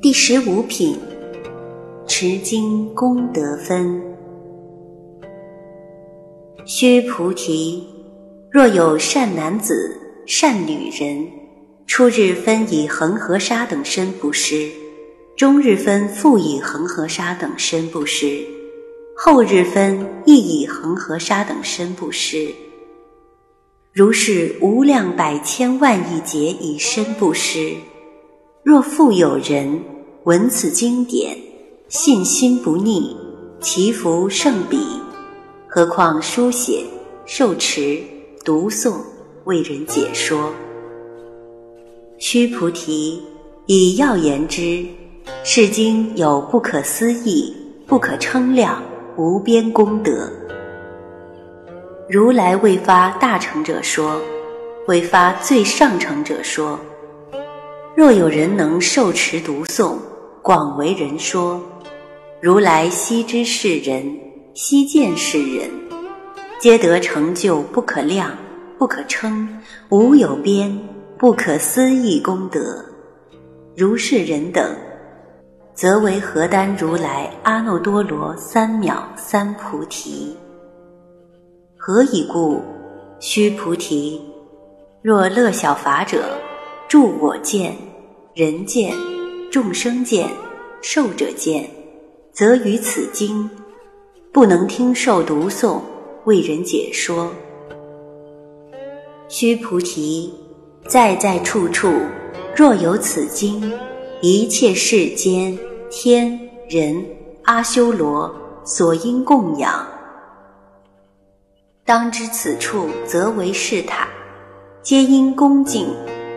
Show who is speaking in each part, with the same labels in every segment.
Speaker 1: 第十五品，持经功德分。须菩提，若有善男子、善女人，初日分以恒河沙等身布施，终日分复以恒河沙等身布施。后日分亦以恒河沙等身布施，如是无量百千万亿劫以身布施。若复有人闻此经典，信心不逆，其福胜彼。何况书写、受持、读诵、为人解说。须菩提，以要言之，是经有不可思议、不可称量。无边功德，如来未发大成者说，未发最上乘者说。若有人能受持读诵，广为人说，如来悉知是人，悉见是人，皆得成就不可量、不可称、无有边、不可思议功德。如是人等。则为何丹如来阿耨多罗三藐三菩提。何以故？须菩提，若乐小法者，助我见、人见、众生见、寿者见，则于此经不能听受读诵，为人解说。须菩提，在在处处，若有此经。一切世间天人阿修罗所应供养，当知此处则为是塔，皆因恭敬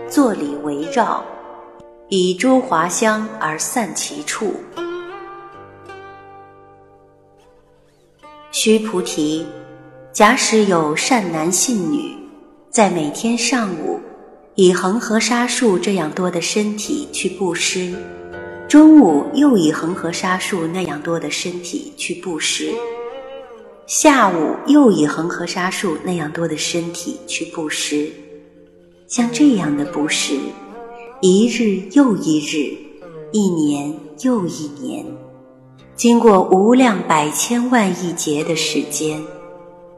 Speaker 1: 坐礼围绕，以诸华香而散其处。须菩提，假使有善男信女，在每天上午。以恒河沙数这样多的身体去布施，中午又以恒河沙数那样多的身体去布施，下午又以恒河沙数那样多的身体去布施。像这样的布施，一日又一日，一年又一年，经过无量百千万亿劫的时间，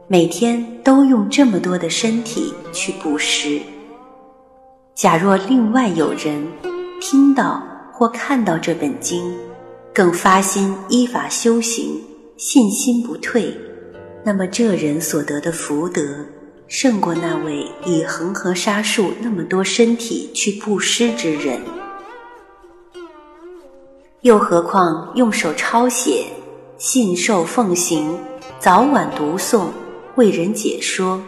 Speaker 1: 每天都用这么多的身体去布施。假若另外有人听到或看到这本经，更发心依法修行，信心不退，那么这人所得的福德，胜过那位以恒河沙数那么多身体去布施之人。又何况用手抄写、信受奉行、早晚读诵、为人解说，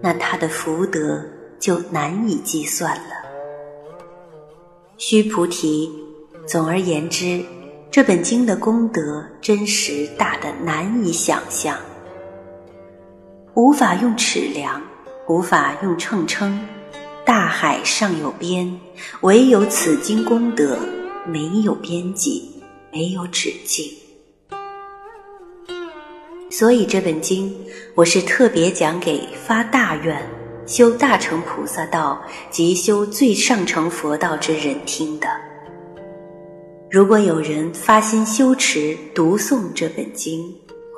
Speaker 1: 那他的福德。就难以计算了。须菩提，总而言之，这本经的功德真实大得难以想象，无法用尺量，无法用秤称。大海尚有边，唯有此经功德没有边际，没有止境。所以这本经，我是特别讲给发大愿。修大乘菩萨道及修最上乘佛道之人听的。如果有人发心修持、读诵这本经，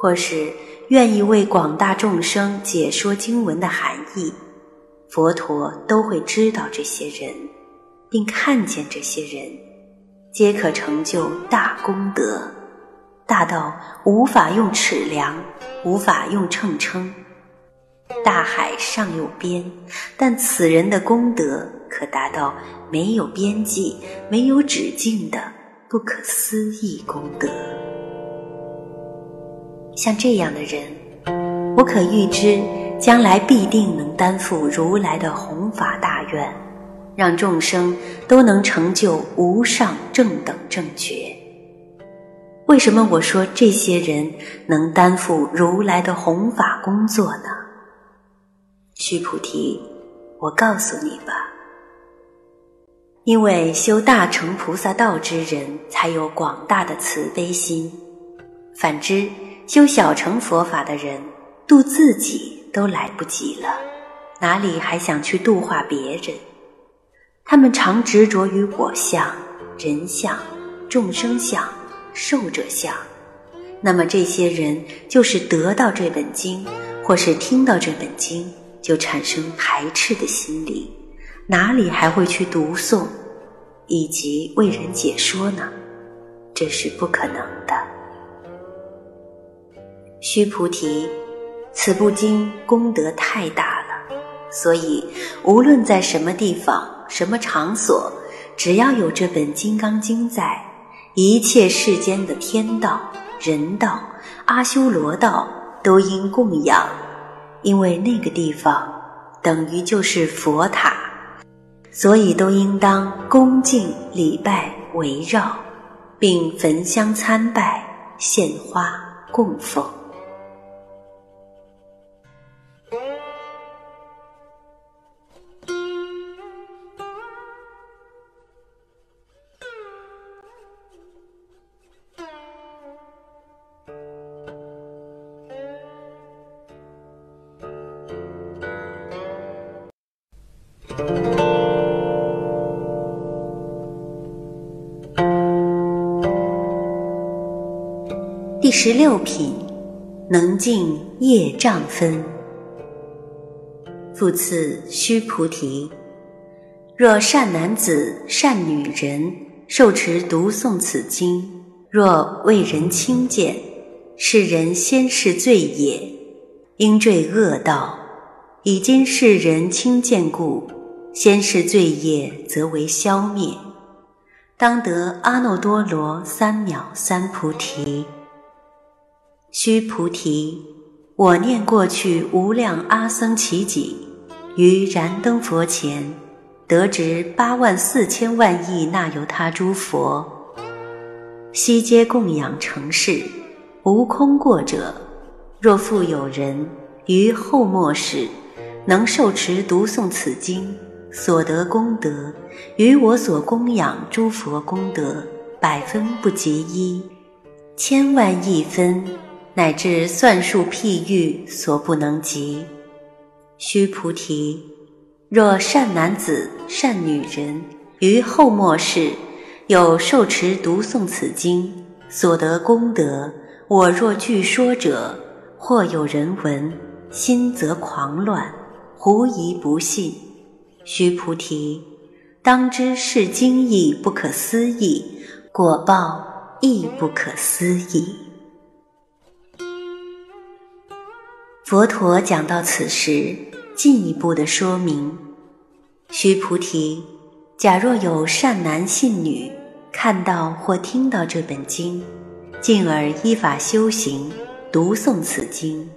Speaker 1: 或是愿意为广大众生解说经文的含义，佛陀都会知道这些人，并看见这些人，皆可成就大功德，大到无法用尺量，无法用秤称。大海尚有边，但此人的功德可达到没有边际、没有止境的不可思议功德。像这样的人，我可预知将来必定能担负如来的弘法大愿，让众生都能成就无上正等正觉。为什么我说这些人能担负如来的弘法工作呢？须菩提，我告诉你吧，因为修大乘菩萨道之人才有广大的慈悲心，反之，修小乘佛法的人，度自己都来不及了，哪里还想去度化别人？他们常执着于我相、人相、众生相、寿者相。那么这些人就是得到这本经，或是听到这本经，就产生排斥的心理，哪里还会去读诵，以及为人解说呢？这是不可能的。须菩提，此部经功德太大了，所以无论在什么地方。什么场所，只要有这本《金刚经》在，一切世间的天道、人道、阿修罗道都应供养，因为那个地方等于就是佛塔，所以都应当恭敬礼拜围绕，并焚香参拜、献花供奉。第十六品，能尽业障分。复次，须菩提，若善男子、善女人受持读诵此经，若为人轻贱，是人先是罪也，应坠恶道。以今世人轻贱故，先是罪业则为消灭，当得阿耨多罗三藐三菩提。须菩提，我念过去无量阿僧祇己，于燃灯佛前，得值八万四千万亿那由他诸佛，悉皆供养成事，无空过者。若复有人于后末世，能受持读诵此经，所得功德，与我所供养诸佛功德，百分不及一，千万亿分。乃至算数譬喻所不能及。须菩提，若善男子、善女人于后末世有受持读诵此经所得功德，我若据说者，或有人闻，心则狂乱，狐疑不信。须菩提，当知是经义不可思议，果报亦不可思议。佛陀讲到此时，进一步的说明：须菩提，假若有善男信女看到或听到这本经，进而依法修行，读诵此经，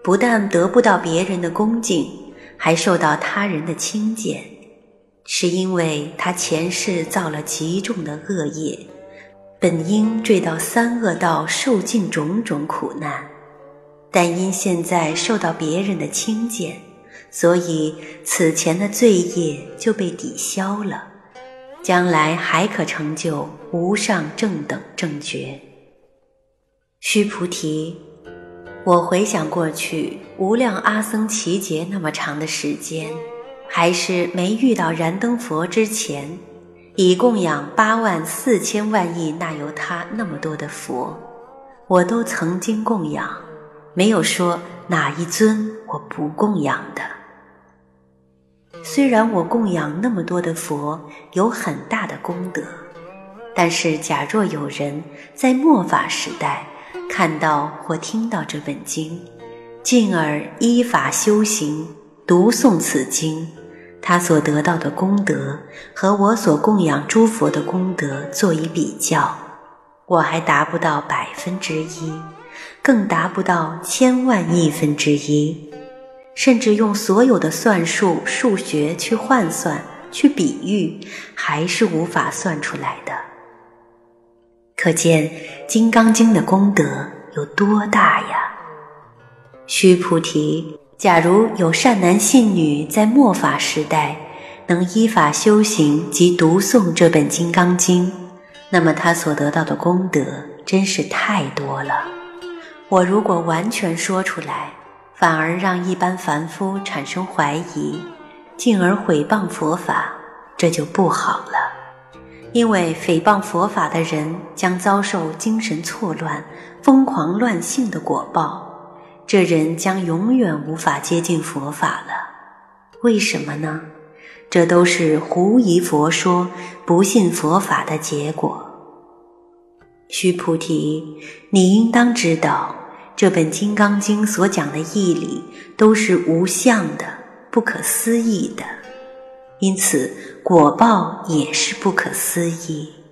Speaker 1: 不但得不到别人的恭敬，还受到他人的轻贱，是因为他前世造了极重的恶业，本应坠到三恶道，受尽种种苦难。但因现在受到别人的轻贱，所以此前的罪业就被抵消了，将来还可成就无上正等正觉。须菩提，我回想过去无量阿僧祇劫那么长的时间，还是没遇到燃灯佛之前，已供养八万四千万亿那由他那么多的佛，我都曾经供养。没有说哪一尊我不供养的。虽然我供养那么多的佛有很大的功德，但是假若有人在末法时代看到或听到这本经，进而依法修行读诵此经，他所得到的功德和我所供养诸佛的功德做一比较，我还达不到百分之一。更达不到千万亿分之一，甚至用所有的算术、数学去换算、去比喻，还是无法算出来的。可见《金刚经》的功德有多大呀！须菩提，假如有善男信女在末法时代能依法修行及读诵这本《金刚经》，那么他所得到的功德真是太多了。我如果完全说出来，反而让一般凡夫产生怀疑，进而毁谤佛法，这就不好了。因为诽谤佛法的人将遭受精神错乱、疯狂乱性的果报，这人将永远无法接近佛法了。为什么呢？这都是狐疑佛说、不信佛法的结果。须菩提，你应当知道，这本《金刚经》所讲的义理都是无相的、不可思议的。因此，果报也是不可思议。